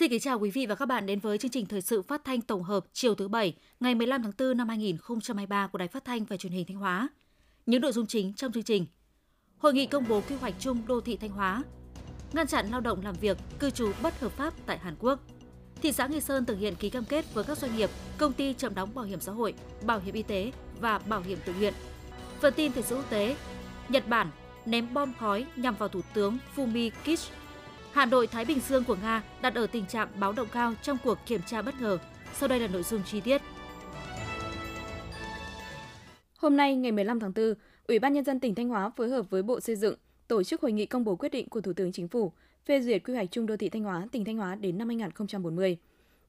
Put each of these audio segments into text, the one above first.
Xin kính chào quý vị và các bạn đến với chương trình thời sự phát thanh tổng hợp chiều thứ Bảy, ngày 15 tháng 4 năm 2023 của Đài Phát thanh và Truyền hình Thanh Hóa. Những nội dung chính trong chương trình. Hội nghị công bố quy hoạch chung đô thị Thanh Hóa. Ngăn chặn lao động làm việc, cư trú bất hợp pháp tại Hàn Quốc. Thị xã Nghi Sơn thực hiện ký cam kết với các doanh nghiệp, công ty chậm đóng bảo hiểm xã hội, bảo hiểm y tế và bảo hiểm tự nguyện. Phần tin thời sự quốc tế. Nhật Bản ném bom khói nhằm vào Thủ tướng Fumi Kishida Hạm đội Thái Bình Dương của Nga đặt ở tình trạng báo động cao trong cuộc kiểm tra bất ngờ. Sau đây là nội dung chi tiết. Hôm nay ngày 15 tháng 4, Ủy ban nhân dân tỉnh Thanh Hóa phối hợp với Bộ Xây dựng tổ chức hội nghị công bố quyết định của Thủ tướng Chính phủ phê duyệt quy hoạch chung đô thị Thanh Hóa, tỉnh Thanh Hóa đến năm 2040.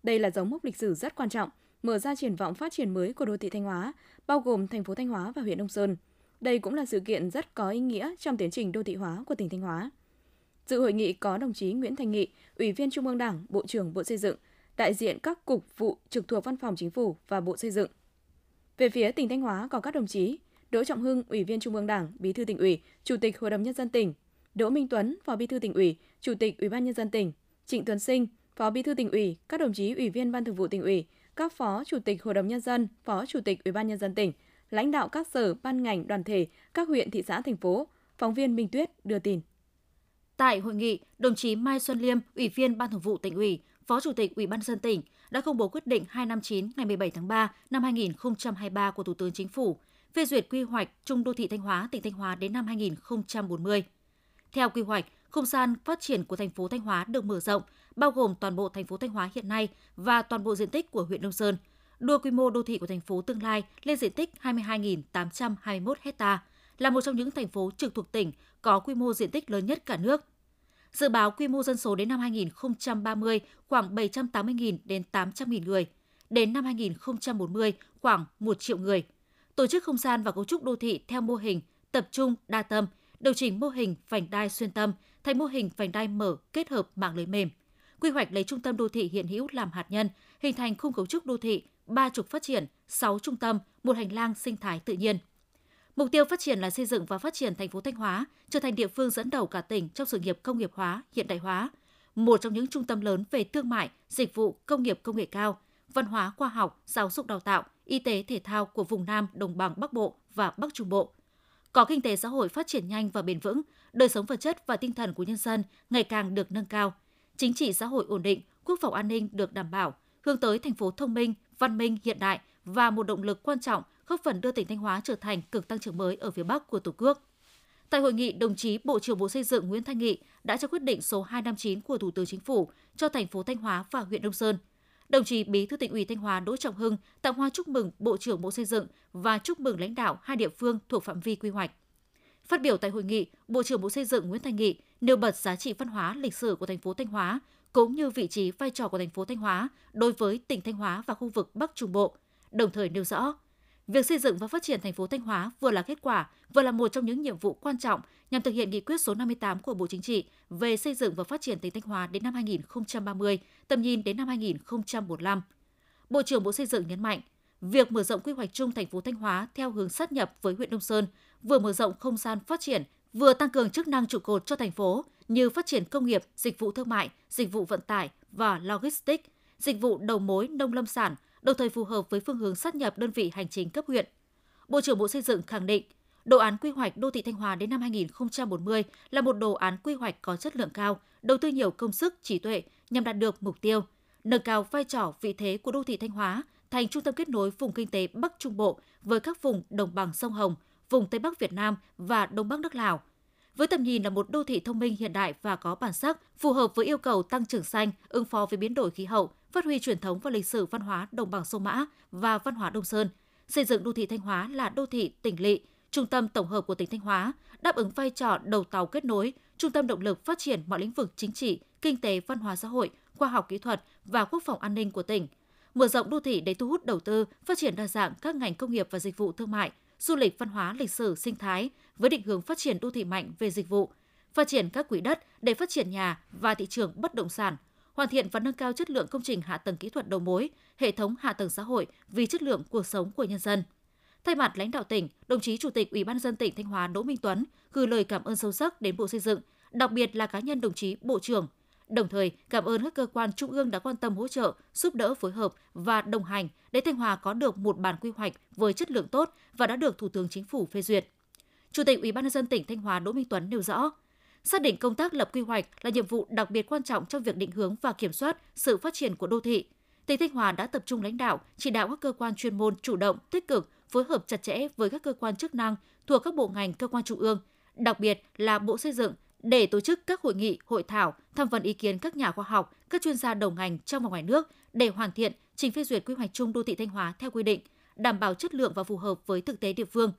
Đây là dấu mốc lịch sử rất quan trọng, mở ra triển vọng phát triển mới của đô thị Thanh Hóa, bao gồm thành phố Thanh Hóa và huyện Đông Sơn. Đây cũng là sự kiện rất có ý nghĩa trong tiến trình đô thị hóa của tỉnh Thanh Hóa. Dự hội nghị có đồng chí Nguyễn Thành Nghị, Ủy viên Trung ương Đảng, Bộ trưởng Bộ Xây dựng, đại diện các cục vụ trực thuộc Văn phòng Chính phủ và Bộ Xây dựng. Về phía tỉnh Thanh Hóa có các đồng chí Đỗ Trọng Hưng, Ủy viên Trung ương Đảng, Bí thư tỉnh ủy, Chủ tịch Hội đồng nhân dân tỉnh, Đỗ Minh Tuấn, Phó Bí thư tỉnh ủy, Chủ tịch Ủy ban nhân dân tỉnh, Trịnh Tuấn Sinh, Phó Bí thư tỉnh ủy, các đồng chí Ủy viên Ban Thường vụ tỉnh ủy, các Phó Chủ tịch Hội đồng nhân dân, Phó Chủ tịch Ủy ban nhân dân tỉnh, lãnh đạo các sở, ban ngành, đoàn thể, các huyện, thị xã, thành phố. Phóng viên Minh Tuyết đưa tin. Tại hội nghị, đồng chí Mai Xuân Liêm, Ủy viên Ban Thường vụ tỉnh ủy, Phó Chủ tịch Ủy ban dân tỉnh đã công bố quyết định 259 ngày 17 tháng 3 năm 2023 của Thủ tướng Chính phủ phê duyệt quy hoạch trung đô thị Thanh Hóa, tỉnh Thanh Hóa đến năm 2040. Theo quy hoạch, không gian phát triển của thành phố Thanh Hóa được mở rộng, bao gồm toàn bộ thành phố Thanh Hóa hiện nay và toàn bộ diện tích của huyện Đông Sơn, đưa quy mô đô thị của thành phố tương lai lên diện tích 22.821 ha, là một trong những thành phố trực thuộc tỉnh có quy mô diện tích lớn nhất cả nước. Dự báo quy mô dân số đến năm 2030 khoảng 780.000 đến 800.000 người, đến năm 2040 khoảng 1 triệu người. Tổ chức không gian và cấu trúc đô thị theo mô hình tập trung đa tâm, điều chỉnh mô hình vành đai xuyên tâm thành mô hình vành đai mở kết hợp mạng lưới mềm. Quy hoạch lấy trung tâm đô thị hiện hữu làm hạt nhân, hình thành khung cấu trúc đô thị, ba trục phát triển, 6 trung tâm, một hành lang sinh thái tự nhiên – Mục tiêu phát triển là xây dựng và phát triển thành phố Thanh Hóa trở thành địa phương dẫn đầu cả tỉnh trong sự nghiệp công nghiệp hóa, hiện đại hóa, một trong những trung tâm lớn về thương mại, dịch vụ, công nghiệp công nghệ cao, văn hóa khoa học, giáo dục đào tạo, y tế thể thao của vùng Nam, Đồng bằng Bắc Bộ và Bắc Trung Bộ. Có kinh tế xã hội phát triển nhanh và bền vững, đời sống vật chất và tinh thần của nhân dân ngày càng được nâng cao, chính trị xã hội ổn định, quốc phòng an ninh được đảm bảo, hướng tới thành phố thông minh, văn minh hiện đại và một động lực quan trọng góp phần đưa tỉnh Thanh Hóa trở thành cực tăng trưởng mới ở phía Bắc của Tổ quốc. Tại hội nghị, đồng chí Bộ trưởng Bộ Xây dựng Nguyễn Thanh Nghị đã cho quyết định số 259 của Thủ tướng Chính phủ cho thành phố Thanh Hóa và huyện Đông Sơn. Đồng chí Bí thư tỉnh ủy Thanh Hóa Đỗ Trọng Hưng tặng hoa chúc mừng Bộ trưởng Bộ Xây dựng và chúc mừng lãnh đạo hai địa phương thuộc phạm vi quy hoạch. Phát biểu tại hội nghị, Bộ trưởng Bộ Xây dựng Nguyễn Thanh Nghị nêu bật giá trị văn hóa lịch sử của thành phố Thanh Hóa cũng như vị trí vai trò của thành phố Thanh Hóa đối với tỉnh Thanh Hóa và khu vực Bắc Trung Bộ, đồng thời nêu rõ Việc xây dựng và phát triển thành phố Thanh Hóa vừa là kết quả, vừa là một trong những nhiệm vụ quan trọng nhằm thực hiện nghị quyết số 58 của Bộ Chính trị về xây dựng và phát triển tỉnh Thanh Hóa đến năm 2030, tầm nhìn đến năm 2045. Bộ trưởng Bộ Xây dựng nhấn mạnh, việc mở rộng quy hoạch chung thành phố Thanh Hóa theo hướng sát nhập với huyện Đông Sơn vừa mở rộng không gian phát triển, vừa tăng cường chức năng trụ cột cho thành phố như phát triển công nghiệp, dịch vụ thương mại, dịch vụ vận tải và logistics, dịch vụ đầu mối nông lâm sản, đồng thời phù hợp với phương hướng sát nhập đơn vị hành chính cấp huyện. Bộ trưởng Bộ Xây dựng khẳng định, đồ án quy hoạch đô thị Thanh Hóa đến năm 2040 là một đồ án quy hoạch có chất lượng cao, đầu tư nhiều công sức, trí tuệ nhằm đạt được mục tiêu nâng cao vai trò vị thế của đô thị Thanh Hóa thành trung tâm kết nối vùng kinh tế Bắc Trung Bộ với các vùng đồng bằng sông Hồng, vùng Tây Bắc Việt Nam và Đông Bắc nước Lào. Với tầm nhìn là một đô thị thông minh hiện đại và có bản sắc, phù hợp với yêu cầu tăng trưởng xanh, ứng phó với biến đổi khí hậu, phát huy truyền thống và lịch sử văn hóa đồng bằng sông Mã và văn hóa Đông Sơn, xây dựng đô thị Thanh Hóa là đô thị tỉnh lỵ, trung tâm tổng hợp của tỉnh Thanh Hóa, đáp ứng vai trò đầu tàu kết nối, trung tâm động lực phát triển mọi lĩnh vực chính trị, kinh tế, văn hóa xã hội, khoa học kỹ thuật và quốc phòng an ninh của tỉnh. Mở rộng đô thị để thu hút đầu tư, phát triển đa dạng các ngành công nghiệp và dịch vụ thương mại, du lịch văn hóa lịch sử sinh thái với định hướng phát triển đô thị mạnh về dịch vụ, phát triển các quỹ đất để phát triển nhà và thị trường bất động sản, hoàn thiện và nâng cao chất lượng công trình hạ tầng kỹ thuật đầu mối, hệ thống hạ tầng xã hội vì chất lượng cuộc sống của nhân dân. Thay mặt lãnh đạo tỉnh, đồng chí Chủ tịch Ủy ban dân tỉnh Thanh Hóa Đỗ Minh Tuấn gửi lời cảm ơn sâu sắc đến Bộ Xây dựng, đặc biệt là cá nhân đồng chí Bộ trưởng, đồng thời cảm ơn các cơ quan trung ương đã quan tâm hỗ trợ, giúp đỡ phối hợp và đồng hành để Thanh Hóa có được một bản quy hoạch với chất lượng tốt và đã được Thủ tướng Chính phủ phê duyệt. Chủ tịch Ủy ban nhân dân tỉnh Thanh Hóa Đỗ Minh Tuấn nêu rõ, xác định công tác lập quy hoạch là nhiệm vụ đặc biệt quan trọng trong việc định hướng và kiểm soát sự phát triển của đô thị. Tỉnh Thanh Hóa đã tập trung lãnh đạo, chỉ đạo các cơ quan chuyên môn chủ động, tích cực phối hợp chặt chẽ với các cơ quan chức năng thuộc các bộ ngành cơ quan trung ương, đặc biệt là Bộ Xây dựng để tổ chức các hội nghị, hội thảo, tham vấn ý kiến các nhà khoa học, các chuyên gia đầu ngành trong và ngoài nước để hoàn thiện trình phê duyệt quy hoạch chung đô thị Thanh Hóa theo quy định, đảm bảo chất lượng và phù hợp với thực tế địa phương.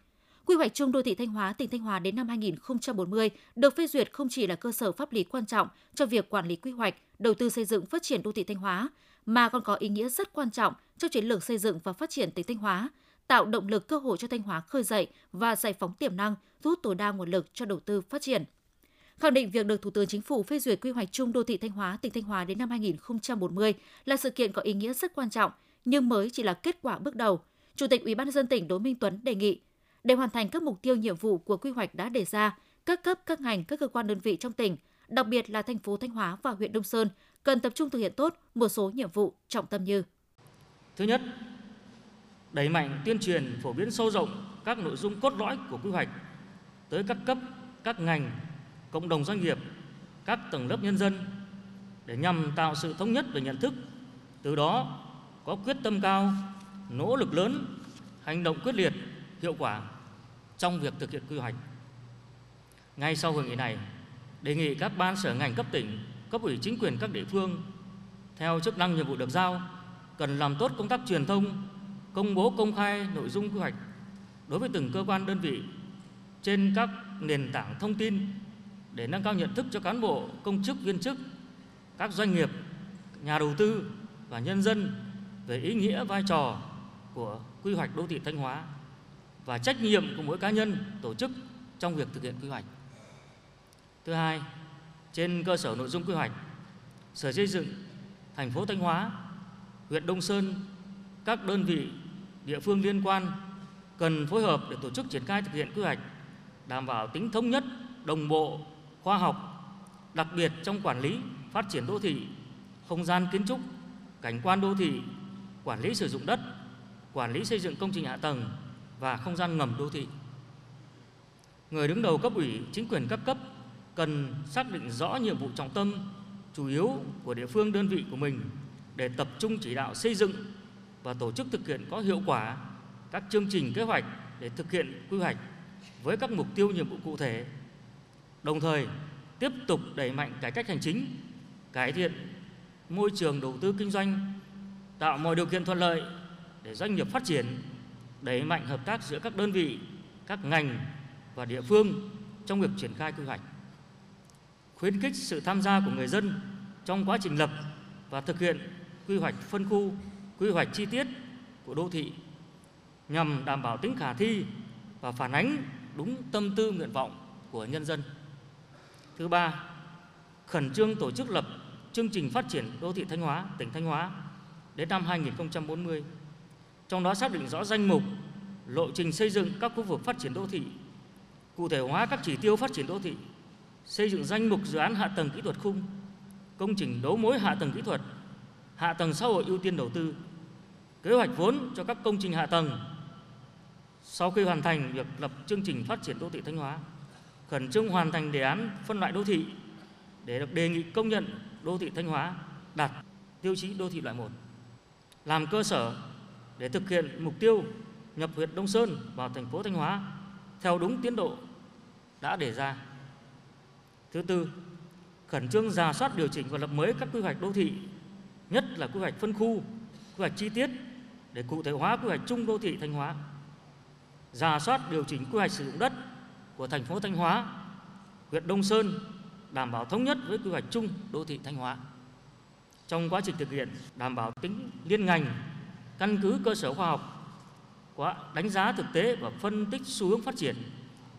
Quy hoạch chung đô thị Thanh Hóa tỉnh Thanh Hóa đến năm 2040 được phê duyệt không chỉ là cơ sở pháp lý quan trọng cho việc quản lý quy hoạch, đầu tư xây dựng phát triển đô thị Thanh Hóa, mà còn có ý nghĩa rất quan trọng cho chiến lược xây dựng và phát triển tỉnh Thanh Hóa, tạo động lực cơ hội cho Thanh Hóa khơi dậy và giải phóng tiềm năng, thu hút tối đa nguồn lực cho đầu tư phát triển. Khẳng định việc được Thủ tướng Chính phủ phê duyệt quy hoạch chung đô thị Thanh Hóa tỉnh Thanh Hóa đến năm 2040 là sự kiện có ý nghĩa rất quan trọng, nhưng mới chỉ là kết quả bước đầu. Chủ tịch Ủy ban nhân dân tỉnh Đỗ Minh Tuấn đề nghị để hoàn thành các mục tiêu nhiệm vụ của quy hoạch đã đề ra, các cấp, các ngành, các cơ quan đơn vị trong tỉnh, đặc biệt là thành phố Thanh Hóa và huyện Đông Sơn cần tập trung thực hiện tốt một số nhiệm vụ trọng tâm như Thứ nhất, đẩy mạnh tuyên truyền phổ biến sâu rộng các nội dung cốt lõi của quy hoạch tới các cấp, các ngành, cộng đồng doanh nghiệp, các tầng lớp nhân dân để nhằm tạo sự thống nhất về nhận thức, từ đó có quyết tâm cao, nỗ lực lớn, hành động quyết liệt, hiệu quả trong việc thực hiện quy hoạch. Ngay sau hội nghị này, đề nghị các ban sở ngành cấp tỉnh, cấp ủy chính quyền các địa phương theo chức năng nhiệm vụ được giao cần làm tốt công tác truyền thông, công bố công khai nội dung quy hoạch đối với từng cơ quan đơn vị trên các nền tảng thông tin để nâng cao nhận thức cho cán bộ, công chức, viên chức, các doanh nghiệp, nhà đầu tư và nhân dân về ý nghĩa vai trò của quy hoạch đô thị Thanh Hóa và trách nhiệm của mỗi cá nhân, tổ chức trong việc thực hiện quy hoạch. Thứ hai, trên cơ sở nội dung quy hoạch, Sở Xây dựng thành phố Thanh Hóa, huyện Đông Sơn, các đơn vị địa phương liên quan cần phối hợp để tổ chức triển khai thực hiện quy hoạch đảm bảo tính thống nhất, đồng bộ, khoa học, đặc biệt trong quản lý, phát triển đô thị, không gian kiến trúc, cảnh quan đô thị, quản lý sử dụng đất, quản lý xây dựng công trình hạ tầng và không gian ngầm đô thị. Người đứng đầu cấp ủy, chính quyền các cấp cần xác định rõ nhiệm vụ trọng tâm, chủ yếu của địa phương đơn vị của mình để tập trung chỉ đạo xây dựng và tổ chức thực hiện có hiệu quả các chương trình kế hoạch để thực hiện quy hoạch với các mục tiêu nhiệm vụ cụ thể. Đồng thời, tiếp tục đẩy mạnh cải cách hành chính, cải thiện môi trường đầu tư kinh doanh, tạo mọi điều kiện thuận lợi để doanh nghiệp phát triển, đẩy mạnh hợp tác giữa các đơn vị, các ngành và địa phương trong việc triển khai quy hoạch. Khuyến khích sự tham gia của người dân trong quá trình lập và thực hiện quy hoạch phân khu, quy hoạch chi tiết của đô thị nhằm đảm bảo tính khả thi và phản ánh đúng tâm tư nguyện vọng của nhân dân. Thứ ba, khẩn trương tổ chức lập chương trình phát triển đô thị Thanh Hóa, tỉnh Thanh Hóa đến năm 2040. Trong đó xác định rõ danh mục, lộ trình xây dựng các khu vực phát triển đô thị, cụ thể hóa các chỉ tiêu phát triển đô thị, xây dựng danh mục dự án hạ tầng kỹ thuật khung, công trình đấu mối hạ tầng kỹ thuật, hạ tầng xã hội ưu tiên đầu tư, kế hoạch vốn cho các công trình hạ tầng sau khi hoàn thành việc lập chương trình phát triển đô thị Thanh Hóa, khẩn trương hoàn thành đề án phân loại đô thị để được đề nghị công nhận đô thị Thanh Hóa đạt tiêu chí đô thị loại 1. Làm cơ sở để thực hiện mục tiêu nhập huyện Đông Sơn vào thành phố Thanh Hóa theo đúng tiến độ đã đề ra. Thứ tư, khẩn trương giả soát điều chỉnh và lập mới các quy hoạch đô thị, nhất là quy hoạch phân khu, quy hoạch chi tiết để cụ thể hóa quy hoạch chung đô thị Thanh Hóa giả soát điều chỉnh quy hoạch sử dụng đất của thành phố Thanh Hóa, huyện Đông Sơn đảm bảo thống nhất với quy hoạch chung đô thị Thanh Hóa. Trong quá trình thực hiện đảm bảo tính liên ngành, căn cứ cơ sở khoa học, quá đánh giá thực tế và phân tích xu hướng phát triển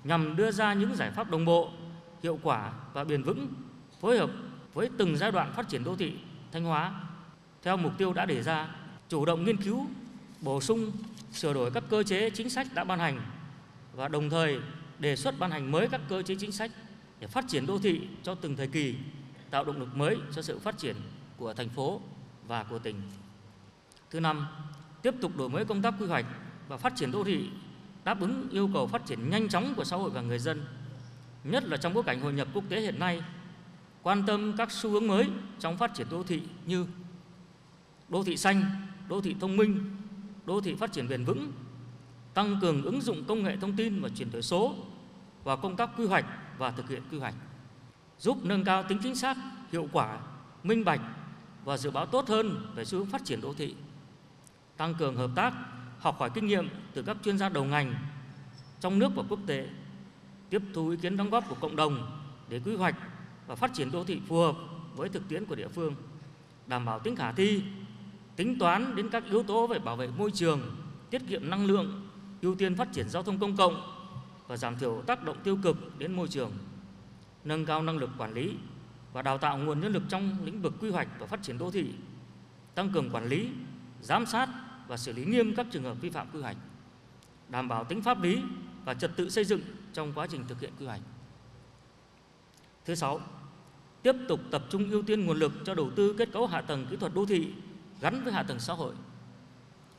nhằm đưa ra những giải pháp đồng bộ, hiệu quả và bền vững, phối hợp với từng giai đoạn phát triển đô thị Thanh Hóa theo mục tiêu đã đề ra, chủ động nghiên cứu, bổ sung sửa đổi các cơ chế chính sách đã ban hành và đồng thời đề xuất ban hành mới các cơ chế chính sách để phát triển đô thị cho từng thời kỳ, tạo động lực mới cho sự phát triển của thành phố và của tỉnh. Thứ năm, tiếp tục đổi mới công tác quy hoạch và phát triển đô thị đáp ứng yêu cầu phát triển nhanh chóng của xã hội và người dân, nhất là trong bối cảnh hội nhập quốc tế hiện nay, quan tâm các xu hướng mới trong phát triển đô thị như đô thị xanh, đô thị thông minh, đô thị phát triển bền vững, tăng cường ứng dụng công nghệ thông tin và chuyển đổi số vào công tác quy hoạch và thực hiện quy hoạch, giúp nâng cao tính chính xác, hiệu quả, minh bạch và dự báo tốt hơn về xu hướng phát triển đô thị, tăng cường hợp tác, học hỏi kinh nghiệm từ các chuyên gia đầu ngành trong nước và quốc tế, tiếp thu ý kiến đóng góp của cộng đồng để quy hoạch và phát triển đô thị phù hợp với thực tiễn của địa phương, đảm bảo tính khả thi, tính toán đến các yếu tố về bảo vệ môi trường, tiết kiệm năng lượng, ưu tiên phát triển giao thông công cộng và giảm thiểu tác động tiêu cực đến môi trường, nâng cao năng lực quản lý và đào tạo nguồn nhân lực trong lĩnh vực quy hoạch và phát triển đô thị, tăng cường quản lý, giám sát và xử lý nghiêm các trường hợp vi phạm quy hoạch, đảm bảo tính pháp lý và trật tự xây dựng trong quá trình thực hiện quy hoạch. Thứ sáu, tiếp tục tập trung ưu tiên nguồn lực cho đầu tư kết cấu hạ tầng kỹ thuật đô thị gắn với hạ tầng xã hội.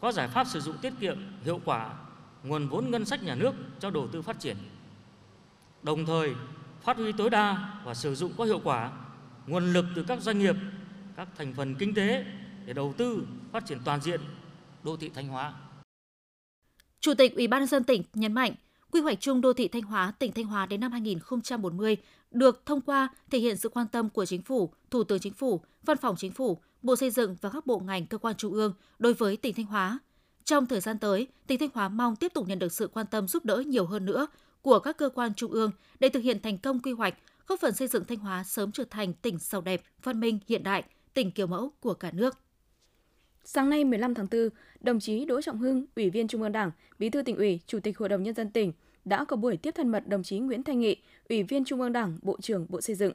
Có giải pháp sử dụng tiết kiệm hiệu quả nguồn vốn ngân sách nhà nước cho đầu tư phát triển. Đồng thời, phát huy tối đa và sử dụng có hiệu quả nguồn lực từ các doanh nghiệp, các thành phần kinh tế để đầu tư phát triển toàn diện đô thị Thanh Hóa. Chủ tịch Ủy ban nhân dân tỉnh nhấn mạnh, quy hoạch chung đô thị Thanh Hóa tỉnh Thanh Hóa đến năm 2040 được thông qua thể hiện sự quan tâm của chính phủ, Thủ tướng Chính phủ, Văn phòng Chính phủ, Bộ Xây dựng và các bộ ngành cơ quan trung ương đối với tỉnh Thanh Hóa. Trong thời gian tới, tỉnh Thanh Hóa mong tiếp tục nhận được sự quan tâm giúp đỡ nhiều hơn nữa của các cơ quan trung ương để thực hiện thành công quy hoạch, góp phần xây dựng Thanh Hóa sớm trở thành tỉnh giàu đẹp, văn minh, hiện đại, tỉnh kiểu mẫu của cả nước. Sáng nay 15 tháng 4, đồng chí Đỗ Trọng Hưng, Ủy viên Trung ương Đảng, Bí thư tỉnh ủy, Chủ tịch Hội đồng nhân dân tỉnh đã có buổi tiếp thân mật đồng chí Nguyễn Thanh Nghị, Ủy viên Trung ương Đảng, Bộ trưởng Bộ Xây dựng.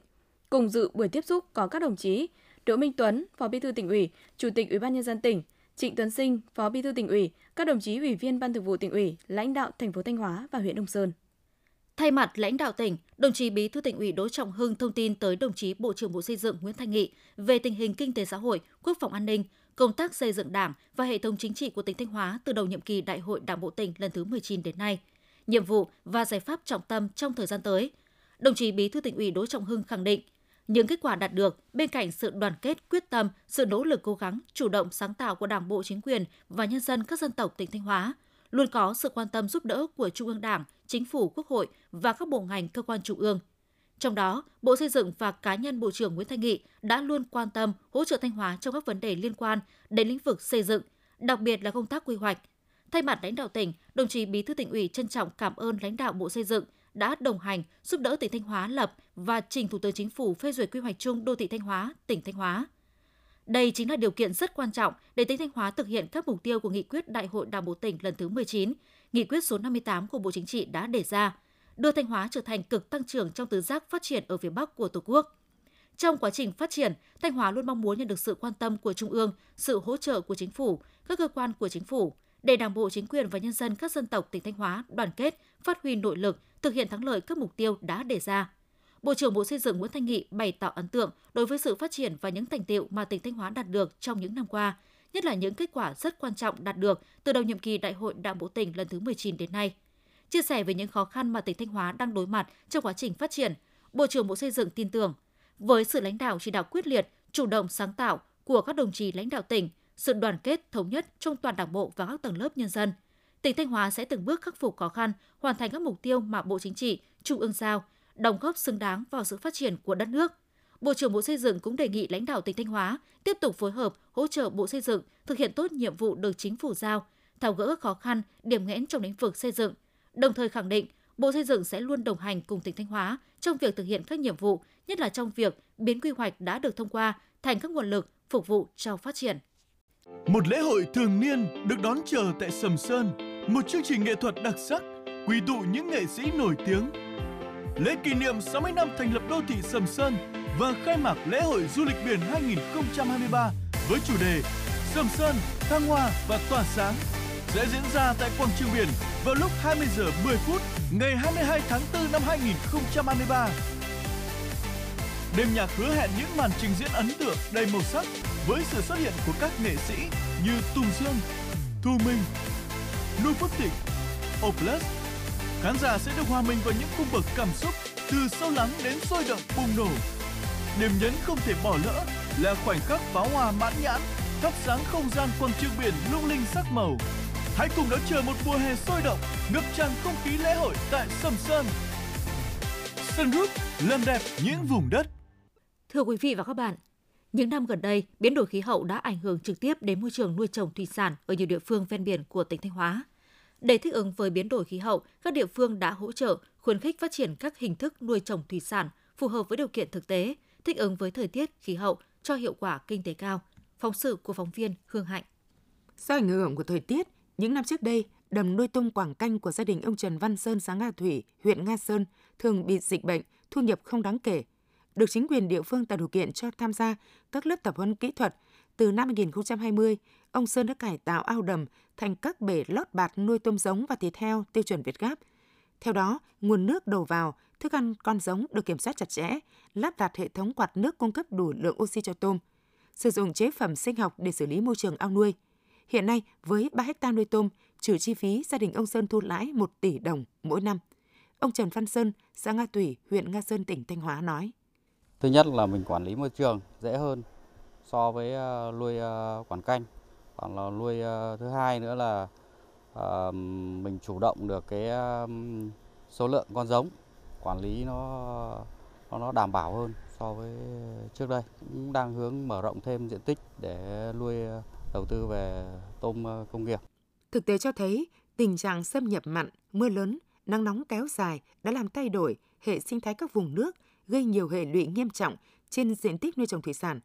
Cùng dự buổi tiếp xúc có các đồng chí Đỗ Minh Tuấn, Phó Bí thư tỉnh ủy, Chủ tịch Ủy ban nhân dân tỉnh, Trịnh Tuấn Sinh, Phó Bí thư tỉnh ủy, các đồng chí ủy viên Ban Thường vụ tỉnh ủy, lãnh đạo thành phố Thanh Hóa và huyện Đông Sơn. Thay mặt lãnh đạo tỉnh, đồng chí Bí thư tỉnh ủy Đỗ Trọng Hưng thông tin tới đồng chí Bộ trưởng Bộ Xây dựng Nguyễn Thanh Nghị về tình hình kinh tế xã hội, quốc phòng an ninh, công tác xây dựng Đảng và hệ thống chính trị của tỉnh Thanh Hóa từ đầu nhiệm kỳ Đại hội Đảng bộ tỉnh lần thứ 19 đến nay, nhiệm vụ và giải pháp trọng tâm trong thời gian tới. Đồng chí Bí thư tỉnh ủy Đỗ Trọng Hưng khẳng định, những kết quả đạt được bên cạnh sự đoàn kết, quyết tâm, sự nỗ lực cố gắng, chủ động sáng tạo của Đảng bộ chính quyền và nhân dân các dân tộc tỉnh Thanh Hóa, luôn có sự quan tâm giúp đỡ của Trung ương Đảng, Chính phủ, Quốc hội và các bộ ngành cơ quan trung ương. Trong đó, Bộ Xây dựng và cá nhân Bộ trưởng Nguyễn Thanh Nghị đã luôn quan tâm hỗ trợ Thanh Hóa trong các vấn đề liên quan đến lĩnh vực xây dựng, đặc biệt là công tác quy hoạch. Thay mặt lãnh đạo tỉnh, đồng chí Bí thư tỉnh ủy trân trọng cảm ơn lãnh đạo Bộ Xây dựng đã đồng hành giúp đỡ tỉnh Thanh Hóa lập và trình Thủ tướng Chính phủ phê duyệt quy hoạch chung đô thị Thanh Hóa, tỉnh Thanh Hóa. Đây chính là điều kiện rất quan trọng để tỉnh Thanh Hóa thực hiện các mục tiêu của nghị quyết Đại hội Đảng bộ tỉnh lần thứ 19, nghị quyết số 58 của Bộ Chính trị đã đề ra, đưa Thanh Hóa trở thành cực tăng trưởng trong tứ giác phát triển ở phía Bắc của Tổ quốc. Trong quá trình phát triển, Thanh Hóa luôn mong muốn nhận được sự quan tâm của Trung ương, sự hỗ trợ của chính phủ, các cơ quan của chính phủ, để Đảng bộ, chính quyền và nhân dân các dân tộc tỉnh Thanh Hóa đoàn kết, phát huy nội lực, thực hiện thắng lợi các mục tiêu đã đề ra. Bộ trưởng Bộ Xây dựng Nguyễn Thanh Nghị bày tỏ ấn tượng đối với sự phát triển và những thành tiệu mà tỉnh Thanh Hóa đạt được trong những năm qua, nhất là những kết quả rất quan trọng đạt được từ đầu nhiệm kỳ Đại hội Đảng bộ tỉnh lần thứ 19 đến nay. Chia sẻ về những khó khăn mà tỉnh Thanh Hóa đang đối mặt trong quá trình phát triển, Bộ trưởng Bộ Xây dựng tin tưởng với sự lãnh đạo chỉ đạo quyết liệt, chủ động sáng tạo của các đồng chí lãnh đạo tỉnh, sự đoàn kết thống nhất trong toàn Đảng bộ và các tầng lớp nhân dân, tỉnh Thanh Hóa sẽ từng bước khắc phục khó khăn, hoàn thành các mục tiêu mà Bộ Chính trị, Trung ương giao, đóng góp xứng đáng vào sự phát triển của đất nước. Bộ trưởng Bộ Xây dựng cũng đề nghị lãnh đạo tỉnh Thanh Hóa tiếp tục phối hợp hỗ trợ Bộ Xây dựng thực hiện tốt nhiệm vụ được chính phủ giao, tháo gỡ khó khăn, điểm nghẽn trong lĩnh vực xây dựng, đồng thời khẳng định Bộ Xây dựng sẽ luôn đồng hành cùng tỉnh Thanh Hóa trong việc thực hiện các nhiệm vụ, nhất là trong việc biến quy hoạch đã được thông qua thành các nguồn lực phục vụ cho phát triển. Một lễ hội thường niên được đón chờ tại Sầm Sơn, một chương trình nghệ thuật đặc sắc quy tụ những nghệ sĩ nổi tiếng. Lễ kỷ niệm 60 năm thành lập đô thị Sầm Sơn và khai mạc lễ hội du lịch biển 2023 với chủ đề Sầm Sơn, thăng hoa và tỏa sáng sẽ diễn ra tại quảng trường biển vào lúc 20 giờ 10 phút ngày 22 tháng 4 năm 2023. Đêm nhạc hứa hẹn những màn trình diễn ấn tượng đầy màu sắc với sự xuất hiện của các nghệ sĩ như Tùng Dương, Thu Minh, Nu Phước Thịnh, Oplus. Khán giả sẽ được hòa mình vào những cung bậc cảm xúc từ sâu lắng đến sôi động bùng nổ. Điểm nhấn không thể bỏ lỡ là khoảnh khắc pháo hoa mãn nhãn, thắp sáng không gian quang trường biển lung linh sắc màu. Hãy cùng đón chờ một mùa hè sôi động, ngập tràn không khí lễ hội tại Sầm Sơn. Sun Group, làm đẹp những vùng đất. Thưa quý vị và các bạn, những năm gần đây, biến đổi khí hậu đã ảnh hưởng trực tiếp đến môi trường nuôi trồng thủy sản ở nhiều địa phương ven biển của tỉnh Thanh Hóa. Để thích ứng với biến đổi khí hậu, các địa phương đã hỗ trợ, khuyến khích phát triển các hình thức nuôi trồng thủy sản phù hợp với điều kiện thực tế, thích ứng với thời tiết, khí hậu cho hiệu quả kinh tế cao. Phóng sự của phóng viên Hương Hạnh. Do ảnh hưởng của thời tiết, những năm trước đây, đầm nuôi tôm quảng canh của gia đình ông Trần Văn Sơn xã Nga Thủy, huyện Nga Sơn thường bị dịch bệnh, thu nhập không đáng kể. Được chính quyền địa phương tạo điều kiện cho tham gia các lớp tập huấn kỹ thuật. Từ năm 2020, ông Sơn đã cải tạo ao đầm thành các bể lót bạt nuôi tôm giống và thịt heo tiêu chuẩn Việt Gáp. Theo đó, nguồn nước đầu vào, thức ăn con giống được kiểm soát chặt chẽ, lắp đặt hệ thống quạt nước cung cấp đủ lượng oxy cho tôm, sử dụng chế phẩm sinh học để xử lý môi trường ao nuôi. Hiện nay, với 3 hecta nuôi tôm, trừ chi phí, gia đình ông Sơn thu lãi 1 tỷ đồng mỗi năm. Ông Trần Văn Sơn, xã Nga Tủy, huyện Nga Sơn, tỉnh Thanh Hóa nói. Thứ nhất là mình quản lý môi trường dễ hơn so với ờ, nuôi ờ, quản canh. Còn là nuôi ờ, thứ hai nữa là mình chủ động được cái số lượng con giống, quản lý nó nó nó đảm bảo hơn so với trước đây. Cũng đang hướng mở rộng thêm diện tích để nuôi đầu tư về tôm ờ, công nghiệp. Thực tế cho thấy tình trạng xâm nhập mặn, mưa lớn, nắng nóng kéo dài đã làm thay đổi hệ sinh thái các vùng nước, gây nhiều hệ lụy nghiêm trọng trên diện tích nuôi trồng thủy sản.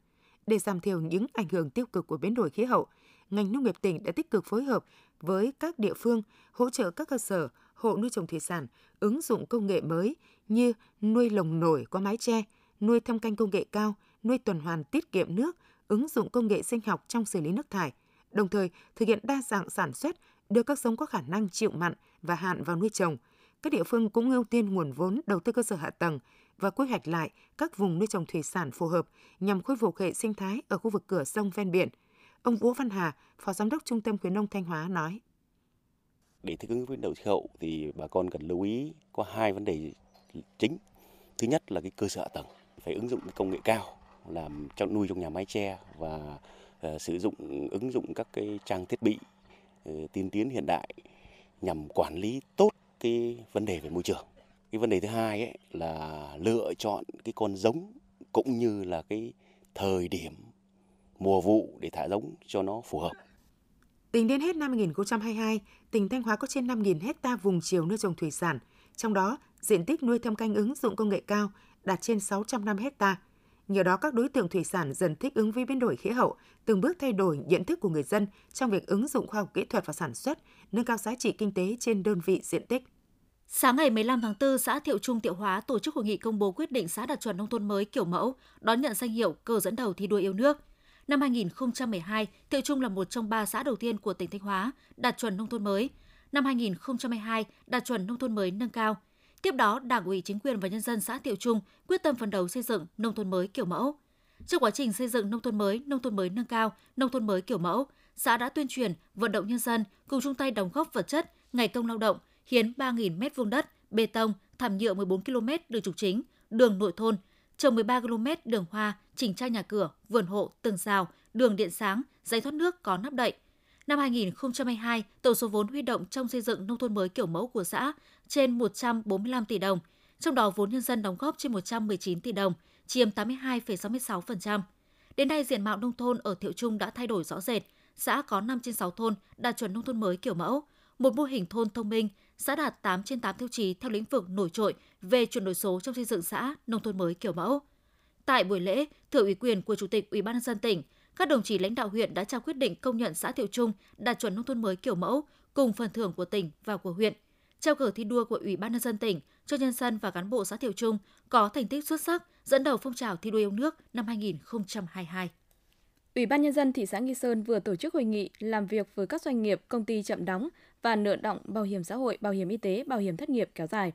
Để giảm thiểu những ảnh hưởng tiêu cực của biến đổi khí hậu, ngành nông nghiệp tỉnh đã tích cực phối hợp với các địa phương hỗ trợ các cơ sở hộ nuôi trồng thủy sản ứng dụng công nghệ mới như nuôi lồng nổi có mái che, nuôi thâm canh công nghệ cao, nuôi tuần hoàn tiết kiệm nước, ứng dụng công nghệ sinh học trong xử lý nước thải, đồng thời thực hiện đa dạng sản xuất, đưa các giống có khả năng chịu mặn và hạn vào nuôi trồng. Các địa phương cũng ưu tiên nguồn vốn đầu tư cơ sở hạ tầng và quy hoạch lại các vùng nuôi trồng thủy sản phù hợp nhằm khôi phục hệ sinh thái ở khu vực cửa sông ven biển. Ông Vũ Văn Hà, Phó Giám đốc Trung tâm khuyến nông Thanh Hóa nói. Để thích ứng với đầu đổi khí hậu thì bà con cần lưu ý có hai vấn đề chính. Thứ nhất là cái cơ sở hạ tầng, phải ứng dụng công nghệ cao làm cho nuôi trong nhà mái tre và uh, sử dụng ứng dụng các cái trang thiết bị uh, tiên tiến hiện đại nhằm quản lý tốt cái vấn đề về môi trường. Cái vấn đề thứ hai ấy là lựa chọn cái con giống cũng như là cái thời điểm mùa vụ để thả giống cho nó phù hợp. Tính đến hết năm 2022, tỉnh Thanh Hóa có trên 5.000 hecta vùng chiều nuôi trồng thủy sản, trong đó diện tích nuôi thâm canh ứng dụng công nghệ cao đạt trên 605 hecta. Nhờ đó các đối tượng thủy sản dần thích ứng với biến đổi khí hậu, từng bước thay đổi nhận thức của người dân trong việc ứng dụng khoa học kỹ thuật và sản xuất, nâng cao giá trị kinh tế trên đơn vị diện tích. Sáng ngày 15 tháng 4, xã Thiệu Trung Thiệu Hóa tổ chức hội nghị công bố quyết định xã đạt chuẩn nông thôn mới kiểu mẫu, đón nhận danh hiệu cờ dẫn đầu thi đua yêu nước. Năm 2012, Thiệu Trung là một trong ba xã đầu tiên của tỉnh Thanh Hóa đạt chuẩn nông thôn mới. Năm 2022, đạt chuẩn nông thôn mới nâng cao. Tiếp đó, Đảng ủy chính quyền và nhân dân xã Tiểu Trung quyết tâm phấn đấu xây dựng nông thôn mới kiểu mẫu. Trong quá trình xây dựng nông thôn mới, nông thôn mới nâng cao, nông thôn mới kiểu mẫu, xã đã tuyên truyền, vận động nhân dân cùng chung tay đóng góp vật chất, ngày công lao động, hiến 3.000 m vuông đất, bê tông, thảm nhựa 14 km đường trục chính, đường nội thôn, trồng 13 km đường hoa, chỉnh trang nhà cửa, vườn hộ, tường rào, đường điện sáng, dây thoát nước có nắp đậy. Năm 2022, tổng số vốn huy động trong xây dựng nông thôn mới kiểu mẫu của xã trên 145 tỷ đồng, trong đó vốn nhân dân đóng góp trên 119 tỷ đồng, chiếm 82,66%. Đến nay, diện mạo nông thôn ở Thiệu Trung đã thay đổi rõ rệt. Xã có 5 trên 6 thôn đạt chuẩn nông thôn mới kiểu mẫu, một mô hình thôn thông minh, xã đạt 8 trên 8 tiêu chí theo lĩnh vực nổi trội về chuyển đổi số trong xây dựng xã nông thôn mới kiểu mẫu. Tại buổi lễ, thừa ủy quyền của Chủ tịch Ủy ban nhân dân tỉnh, các đồng chí lãnh đạo huyện đã trao quyết định công nhận xã Thiệu Trung đạt chuẩn nông thôn mới kiểu mẫu cùng phần thưởng của tỉnh và của huyện. Trao cờ thi đua của Ủy ban nhân dân tỉnh cho nhân dân và cán bộ xã Thiệu Trung có thành tích xuất sắc dẫn đầu phong trào thi đua yêu nước năm 2022. Ủy ban nhân dân thị xã Nghi Sơn vừa tổ chức hội nghị làm việc với các doanh nghiệp, công ty chậm đóng và nợ động bảo hiểm xã hội, bảo hiểm y tế, bảo hiểm thất nghiệp kéo dài.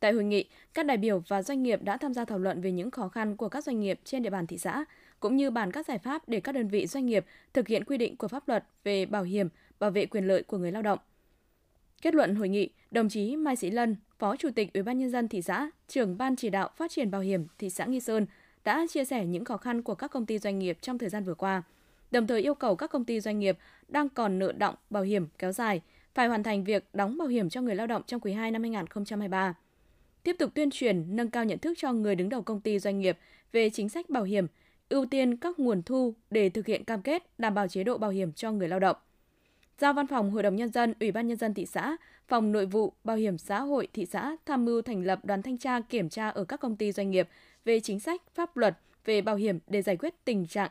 Tại hội nghị, các đại biểu và doanh nghiệp đã tham gia thảo luận về những khó khăn của các doanh nghiệp trên địa bàn thị xã, cũng như bàn các giải pháp để các đơn vị doanh nghiệp thực hiện quy định của pháp luật về bảo hiểm, bảo vệ quyền lợi của người lao động. Kết luận hội nghị, đồng chí Mai Sĩ Lân, Phó Chủ tịch Ủy ban nhân dân thị xã, trưởng ban chỉ đạo phát triển bảo hiểm thị xã Nghi Sơn đã chia sẻ những khó khăn của các công ty doanh nghiệp trong thời gian vừa qua, đồng thời yêu cầu các công ty doanh nghiệp đang còn nợ động bảo hiểm kéo dài phải hoàn thành việc đóng bảo hiểm cho người lao động trong quý 2 năm 2023. Tiếp tục tuyên truyền, nâng cao nhận thức cho người đứng đầu công ty doanh nghiệp về chính sách bảo hiểm, ưu tiên các nguồn thu để thực hiện cam kết đảm bảo chế độ bảo hiểm cho người lao động. Giao Văn phòng Hội đồng Nhân dân, Ủy ban Nhân dân thị xã, Phòng Nội vụ, Bảo hiểm xã hội thị xã tham mưu thành lập đoàn thanh tra kiểm tra ở các công ty doanh nghiệp về chính sách, pháp luật về bảo hiểm để giải quyết tình trạng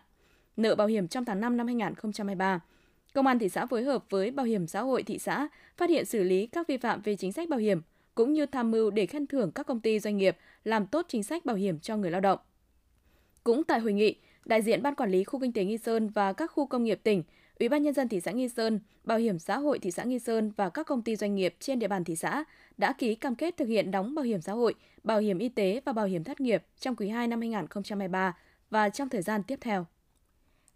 nợ bảo hiểm trong tháng 5 năm 2023. Công an thị xã phối hợp với Bảo hiểm xã hội thị xã phát hiện xử lý các vi phạm về chính sách bảo hiểm, cũng như tham mưu để khen thưởng các công ty doanh nghiệp làm tốt chính sách bảo hiểm cho người lao động. Cũng tại hội nghị, đại diện Ban Quản lý Khu Kinh tế Nghi Sơn và các khu công nghiệp tỉnh, Ủy ban Nhân dân thị xã Nghi Sơn, Bảo hiểm xã hội thị xã Nghi Sơn và các công ty doanh nghiệp trên địa bàn thị xã đã ký cam kết thực hiện đóng bảo hiểm xã hội, bảo hiểm y tế và bảo hiểm thất nghiệp trong quý 2 năm 2023 và trong thời gian tiếp theo.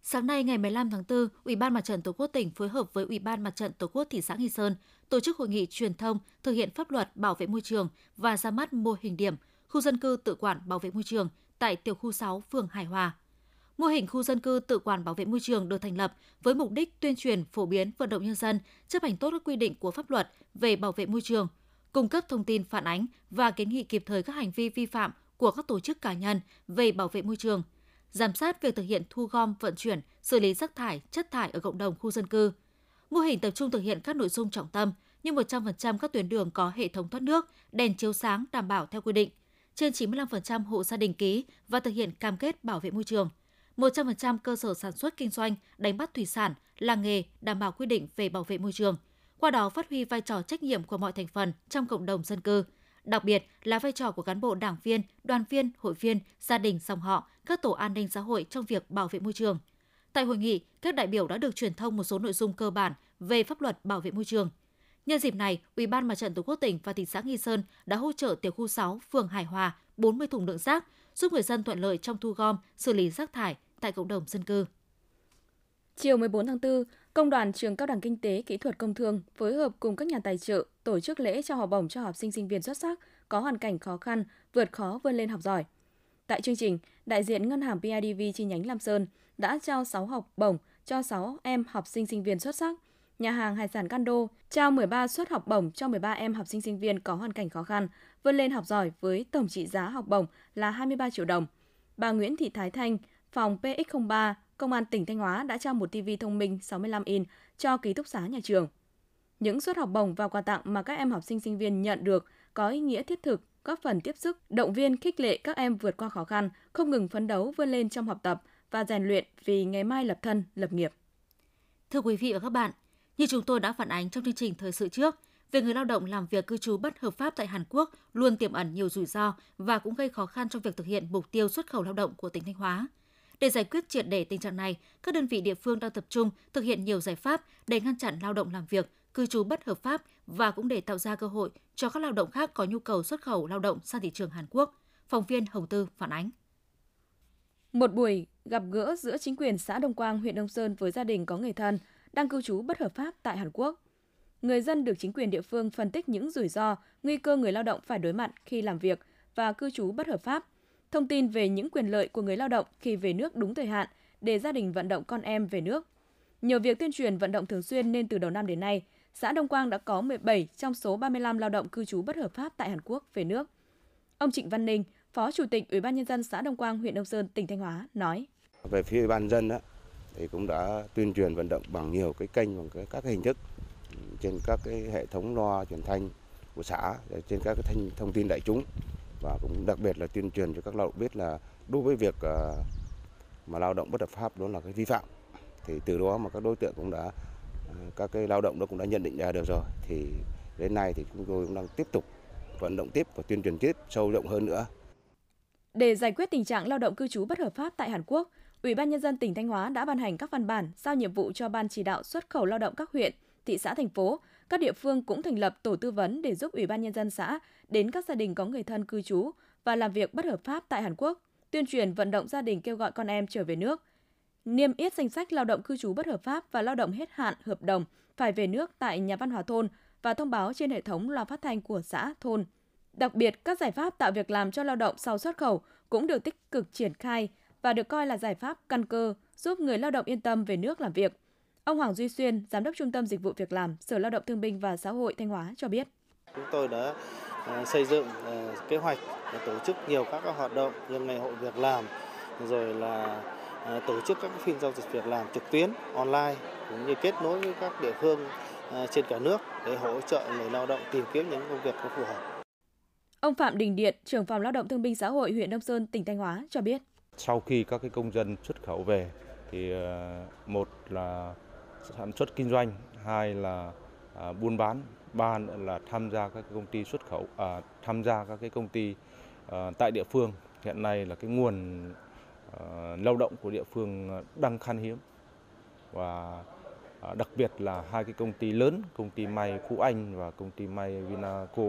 Sáng nay ngày 15 tháng 4, Ủy ban Mặt trận Tổ quốc tỉnh phối hợp với Ủy ban Mặt trận Tổ quốc thị xã Nghi Sơn tổ chức hội nghị truyền thông thực hiện pháp luật bảo vệ môi trường và ra mắt mô hình điểm khu dân cư tự quản bảo vệ môi trường tại tiểu khu 6 phường Hải Hòa. Mô hình khu dân cư tự quản bảo vệ môi trường được thành lập với mục đích tuyên truyền, phổ biến, vận động nhân dân chấp hành tốt các quy định của pháp luật về bảo vệ môi trường, cung cấp thông tin phản ánh và kiến nghị kịp thời các hành vi vi phạm của các tổ chức cá nhân về bảo vệ môi trường, giám sát việc thực hiện thu gom, vận chuyển, xử lý rác thải, chất thải ở cộng đồng khu dân cư. Mô hình tập trung thực hiện các nội dung trọng tâm như 100% các tuyến đường có hệ thống thoát nước, đèn chiếu sáng đảm bảo theo quy định. Trên 95% hộ gia đình ký và thực hiện cam kết bảo vệ môi trường – 100% cơ sở sản xuất kinh doanh đánh bắt thủy sản, làng nghề đảm bảo quy định về bảo vệ môi trường. Qua đó phát huy vai trò trách nhiệm của mọi thành phần trong cộng đồng dân cư, đặc biệt là vai trò của cán bộ đảng viên, đoàn viên, hội viên, gia đình dòng họ, các tổ an ninh xã hội trong việc bảo vệ môi trường. Tại hội nghị, các đại biểu đã được truyền thông một số nội dung cơ bản về pháp luật bảo vệ môi trường. Nhân dịp này, Ủy ban Mặt trận Tổ quốc tỉnh và thị xã Nghi Sơn đã hỗ trợ tiểu khu 6, phường Hải Hòa 40 thùng đựng rác, giúp người dân thuận lợi trong thu gom, xử lý rác thải, tại cộng đồng dân cư. Chiều 14 tháng 4, Công đoàn Trường Cao đẳng Kinh tế Kỹ thuật Công thương phối hợp cùng các nhà tài trợ tổ chức lễ trao học bổng cho học sinh sinh viên xuất sắc có hoàn cảnh khó khăn, vượt khó vươn lên học giỏi. Tại chương trình, đại diện ngân hàng BIDV chi nhánh Lam Sơn đã trao 6 học bổng cho 6 em học sinh sinh viên xuất sắc. Nhà hàng Hải sản Cando trao 13 suất học bổng cho 13 em học sinh sinh viên có hoàn cảnh khó khăn, vươn lên học giỏi với tổng trị giá học bổng là 23 triệu đồng. Bà Nguyễn Thị Thái Thanh, phòng PX03, Công an tỉnh Thanh Hóa đã trao một TV thông minh 65 inch cho ký túc xá nhà trường. Những suất học bổng và quà tặng mà các em học sinh sinh viên nhận được có ý nghĩa thiết thực, góp phần tiếp sức, động viên khích lệ các em vượt qua khó khăn, không ngừng phấn đấu vươn lên trong học tập và rèn luyện vì ngày mai lập thân, lập nghiệp. Thưa quý vị và các bạn, như chúng tôi đã phản ánh trong chương trình thời sự trước, việc người lao động làm việc cư trú bất hợp pháp tại Hàn Quốc luôn tiềm ẩn nhiều rủi ro và cũng gây khó khăn trong việc thực hiện mục tiêu xuất khẩu lao động của tỉnh Thanh Hóa. Để giải quyết triệt để tình trạng này, các đơn vị địa phương đang tập trung thực hiện nhiều giải pháp để ngăn chặn lao động làm việc, cư trú bất hợp pháp và cũng để tạo ra cơ hội cho các lao động khác có nhu cầu xuất khẩu lao động sang thị trường Hàn Quốc. Phóng viên Hồng Tư phản ánh. Một buổi gặp gỡ giữa chính quyền xã Đông Quang, huyện Đông Sơn với gia đình có người thân đang cư trú bất hợp pháp tại Hàn Quốc. Người dân được chính quyền địa phương phân tích những rủi ro, nguy cơ người lao động phải đối mặt khi làm việc và cư trú bất hợp pháp – thông tin về những quyền lợi của người lao động khi về nước đúng thời hạn để gia đình vận động con em về nước. Nhờ việc tuyên truyền vận động thường xuyên nên từ đầu năm đến nay, xã Đông Quang đã có 17 trong số 35 lao động cư trú bất hợp pháp tại Hàn Quốc về nước. Ông Trịnh Văn Ninh, Phó Chủ tịch Ủy ban nhân dân xã Đông Quang, huyện Đông Sơn, tỉnh Thanh Hóa nói: Về phía Ủy ban dân đó, thì cũng đã tuyên truyền vận động bằng nhiều cái kênh bằng các hình thức trên các cái hệ thống loa truyền thanh của xã trên các cái thanh thông tin đại chúng và cũng đặc biệt là tuyên truyền cho các lao động biết là đối với việc ờ, mà lao động bất hợp pháp đó là cái vi phạm thì từ đó mà các đối tượng cũng đã ờ, các cái lao động đó cũng đã nhận định ra được rồi thì đến nay thì chúng tôi cũng đang tiếp tục vận động tiếp và tuyên truyền tiếp sâu rộng hơn nữa. Để giải quyết tình trạng lao động cư trú bất hợp pháp tại Hàn Quốc, Ủy ban nhân dân tỉnh Thanh Hóa đã ban hành các văn bản giao nhiệm vụ cho ban chỉ đạo xuất khẩu lao động các huyện, thị xã thành phố các địa phương cũng thành lập tổ tư vấn để giúp Ủy ban Nhân dân xã đến các gia đình có người thân cư trú và làm việc bất hợp pháp tại Hàn Quốc, tuyên truyền vận động gia đình kêu gọi con em trở về nước, niêm yết danh sách lao động cư trú bất hợp pháp và lao động hết hạn hợp đồng phải về nước tại nhà văn hóa thôn và thông báo trên hệ thống loa phát thanh của xã, thôn. Đặc biệt, các giải pháp tạo việc làm cho lao động sau xuất khẩu cũng được tích cực triển khai và được coi là giải pháp căn cơ giúp người lao động yên tâm về nước làm việc. Ông Hoàng Duy Xuyên, Giám đốc Trung tâm Dịch vụ Việc làm, Sở Lao động Thương binh và Xã hội Thanh Hóa cho biết. Chúng tôi đã ờ, xây dựng ờ, kế hoạch để tổ chức nhiều các hoạt động như ngày hội việc làm, rồi là ờ, tổ chức các phiên giao dịch việc làm trực tuyến online cũng như kết nối với các địa phương trên cả nước để hỗ trợ người lao động tìm kiếm những công việc phù hợp. Ông Phạm Đình Điện, trưởng phòng Lao động Thương binh Xã hội huyện Đông Sơn, tỉnh Thanh Hóa cho biết. Sau khi các cái công dân xuất khẩu về thì ờ, một là sản xuất kinh doanh, hai là ờ, buôn bán, ba nữa là tham gia các công ty xuất khẩu, à, tham gia các cái công ty à, tại địa phương. Hiện nay là cái nguồn à, lao động của địa phương đang khan hiếm và à, đặc biệt là hai cái công ty lớn, công ty may Phú Anh và công ty may Vinaco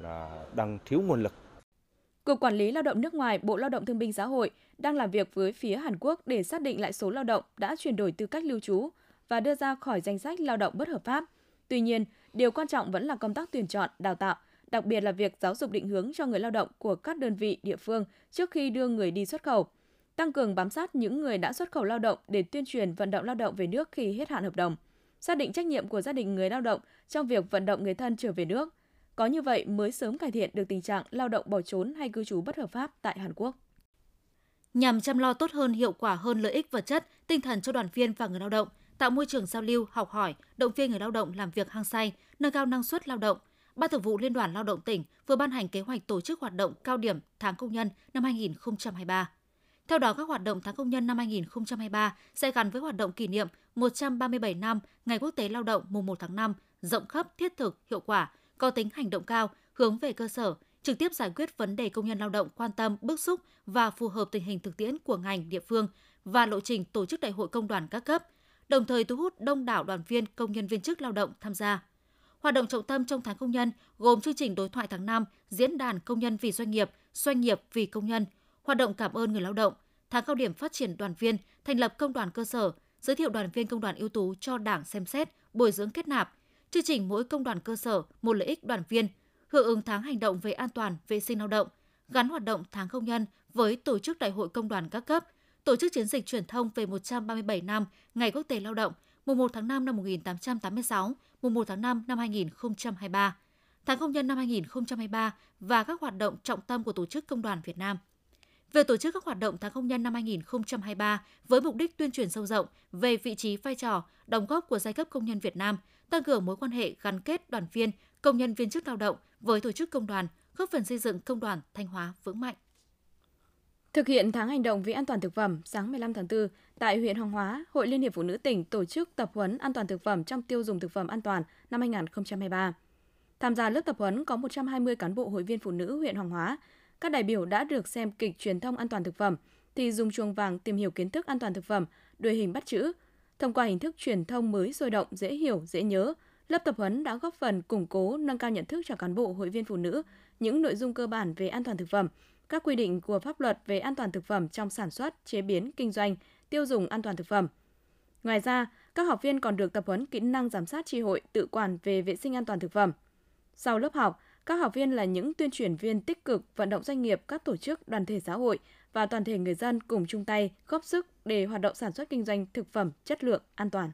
là đang thiếu nguồn lực. Cục Quản lý Lao động nước ngoài, Bộ Lao động Thương binh Xã hội đang làm việc với phía Hàn Quốc để xác định lại số lao động đã chuyển đổi tư cách lưu trú và đưa ra khỏi danh sách lao động bất hợp pháp. Tuy nhiên, điều quan trọng vẫn là công tác tuyển chọn, đào tạo, đặc biệt là việc giáo dục định hướng cho người lao động của các đơn vị địa phương trước khi đưa người đi xuất khẩu. Tăng cường bám sát những người đã xuất khẩu lao động để tuyên truyền vận động lao động về nước khi hết hạn hợp đồng. Xác định trách nhiệm của gia đình người lao động trong việc vận động người thân trở về nước. Có như vậy mới sớm cải thiện được tình trạng lao động bỏ trốn hay cư trú bất hợp pháp tại Hàn Quốc. Nhằm chăm lo tốt hơn, hiệu quả hơn lợi ích vật chất, tinh thần cho đoàn viên và người lao động, tạo môi trường giao lưu, học hỏi, động viên người lao động làm việc hăng say, nâng cao năng suất lao động. Ban Thường vụ Liên đoàn Lao động tỉnh vừa ban hành kế hoạch tổ chức hoạt động cao điểm tháng công nhân năm 2023. Theo đó, các hoạt động tháng công nhân năm 2023 sẽ gắn với hoạt động kỷ niệm 137 năm Ngày Quốc tế Lao động mùng 1 tháng 5, rộng khắp, thiết thực, hiệu quả, có tính hành động cao, hướng về cơ sở, trực tiếp giải quyết vấn đề công nhân lao động quan tâm, bức xúc và phù hợp tình hình thực tiễn của ngành địa phương và lộ trình tổ chức đại hội công đoàn các cấp, đồng thời thu hút đông đảo đoàn viên, công nhân viên chức lao động tham gia. Hoạt động trọng tâm trong tháng công nhân gồm chương trình đối thoại tháng 5, diễn đàn công nhân vì doanh nghiệp, doanh nghiệp vì công nhân, hoạt động cảm ơn người lao động, tháng cao điểm phát triển đoàn viên, thành lập công đoàn cơ sở, giới thiệu đoàn viên công đoàn ưu tú cho Đảng xem xét, bồi dưỡng kết nạp, chương trình mỗi công đoàn cơ sở một lợi ích đoàn viên, hưởng ứng tháng hành động về an toàn vệ sinh lao động, gắn hoạt động tháng công nhân với tổ chức đại hội công đoàn các cấp, tổ chức chiến dịch truyền thông về 137 năm Ngày Quốc tế Lao động, mùng 1 tháng 5 năm 1886, mùng 1 tháng 5 năm 2023, tháng công nhân năm 2023 và các hoạt động trọng tâm của Tổ chức Công đoàn Việt Nam. Về tổ chức các hoạt động tháng công nhân năm 2023 với mục đích tuyên truyền sâu rộng về vị trí, vai trò, đóng góp của giai cấp công nhân Việt Nam, tăng cường mối quan hệ gắn kết đoàn viên, công nhân viên chức lao động với tổ chức công đoàn, góp phần xây dựng công đoàn Thanh Hóa vững mạnh. Thực hiện tháng hành động vì an toàn thực phẩm, sáng 15 tháng 4, tại huyện Hoàng Hóa, Hội Liên hiệp Phụ nữ tỉnh tổ chức tập huấn an toàn thực phẩm trong tiêu dùng thực phẩm an toàn năm 2023. Tham gia lớp tập huấn có 120 cán bộ hội viên phụ nữ huyện Hoàng Hóa. Các đại biểu đã được xem kịch truyền thông an toàn thực phẩm, thì dùng chuông vàng tìm hiểu kiến thức an toàn thực phẩm, đuôi hình bắt chữ. Thông qua hình thức truyền thông mới sôi động, dễ hiểu, dễ nhớ, lớp tập huấn đã góp phần củng cố, nâng cao nhận thức cho cán bộ hội viên phụ nữ những nội dung cơ bản về an toàn thực phẩm, các quy định của pháp luật về an toàn thực phẩm trong sản xuất, chế biến, kinh doanh, tiêu dùng an toàn thực phẩm. Ngoài ra, các học viên còn được tập huấn kỹ năng giám sát tri hội tự quản về vệ sinh an toàn thực phẩm. Sau lớp học, các học viên là những tuyên truyền viên tích cực vận động doanh nghiệp, các tổ chức, đoàn thể xã hội và toàn thể người dân cùng chung tay góp sức để hoạt động sản xuất kinh doanh thực phẩm chất lượng, an toàn.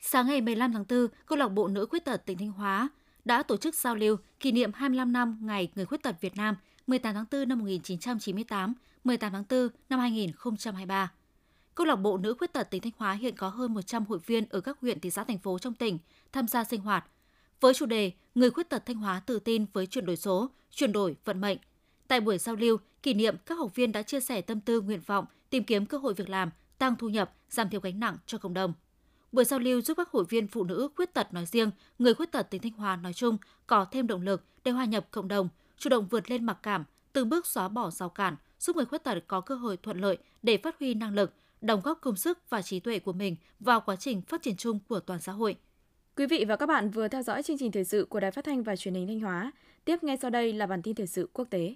Sáng ngày 15 tháng 4, Câu lạc bộ Nữ Khuyết tật tỉnh Thanh Hóa đã tổ chức giao lưu kỷ niệm 25 năm Ngày Người Khuyết tật Việt Nam 18 tháng 4 năm 1998, 18 tháng 4 năm 2023. Câu lạc bộ Nữ Khuyết tật tỉnh Thanh Hóa hiện có hơn 100 hội viên ở các huyện, thị xã, thành phố trong tỉnh tham gia sinh hoạt. Với chủ đề Người khuyết tật Thanh Hóa tự tin với chuyển đổi số, chuyển đổi vận mệnh. Tại buổi giao lưu, kỷ niệm các học viên đã chia sẻ tâm tư nguyện vọng, tìm kiếm cơ hội việc làm, tăng thu nhập, giảm thiểu gánh nặng cho cộng đồng. Buổi giao lưu giúp các hội viên phụ nữ khuyết tật nói riêng, người khuyết tật tỉnh Thanh Hóa nói chung có thêm động lực để hòa nhập cộng đồng, chủ động vượt lên mặc cảm, từng bước xóa bỏ rào cản, giúp người khuyết tật có cơ hội thuận lợi để phát huy năng lực, đóng góp công sức và trí tuệ của mình vào quá trình phát triển chung của toàn xã hội. Quý vị và các bạn vừa theo dõi chương trình thời sự của Đài Phát thanh và Truyền hình Thanh Hóa. Tiếp ngay sau đây là bản tin thời sự quốc tế.